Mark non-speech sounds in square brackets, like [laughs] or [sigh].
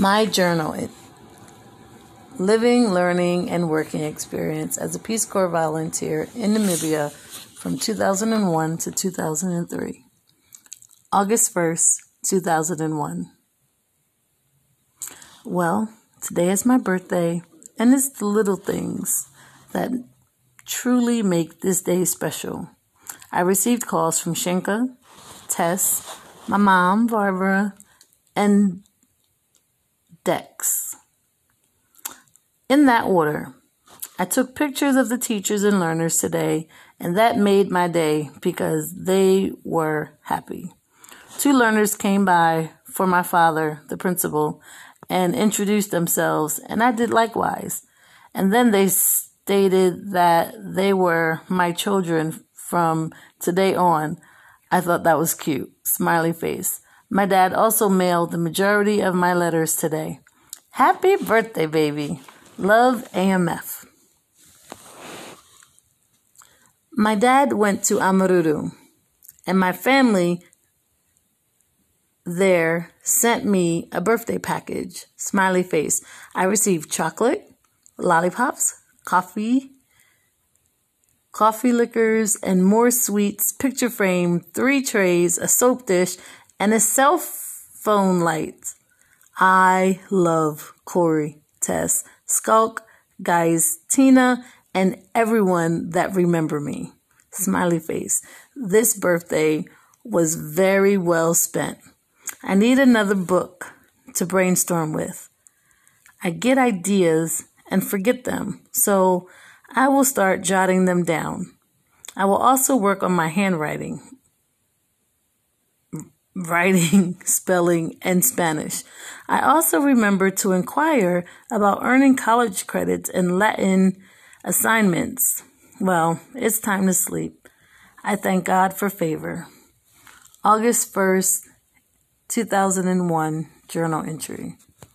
My journal living, learning, and working experience as a Peace Corps volunteer in Namibia from 2001 to 2003. August 1st, 2001. Well, today is my birthday, and it's the little things that truly make this day special. I received calls from Shenka, Tess, my mom, Barbara, and Dex. In that order, I took pictures of the teachers and learners today, and that made my day because they were happy. Two learners came by for my father, the principal, and introduced themselves, and I did likewise. And then they stated that they were my children from today on. I thought that was cute. Smiley face. My dad also mailed the majority of my letters today. Happy birthday, baby. Love AMF. My dad went to Omaruru, and my family there sent me a birthday package. Smiley face. I received chocolate, lollipops, coffee, coffee liquors, and more sweets, picture frame, three trays, a soap dish, and a cell phone light. I love Corey, Tess, Skulk, guys, Tina, and everyone that remember me. Smiley face. This birthday was very well spent. I need another book to brainstorm with. I get ideas and forget them, so I will start jotting them down. I will also work on my handwriting, writing, [laughs] spelling, and Spanish. I also remember to inquire about earning college credits in Latin assignments. Well, it's time to sleep. I thank God for favor. August 1st, 2001 journal entry.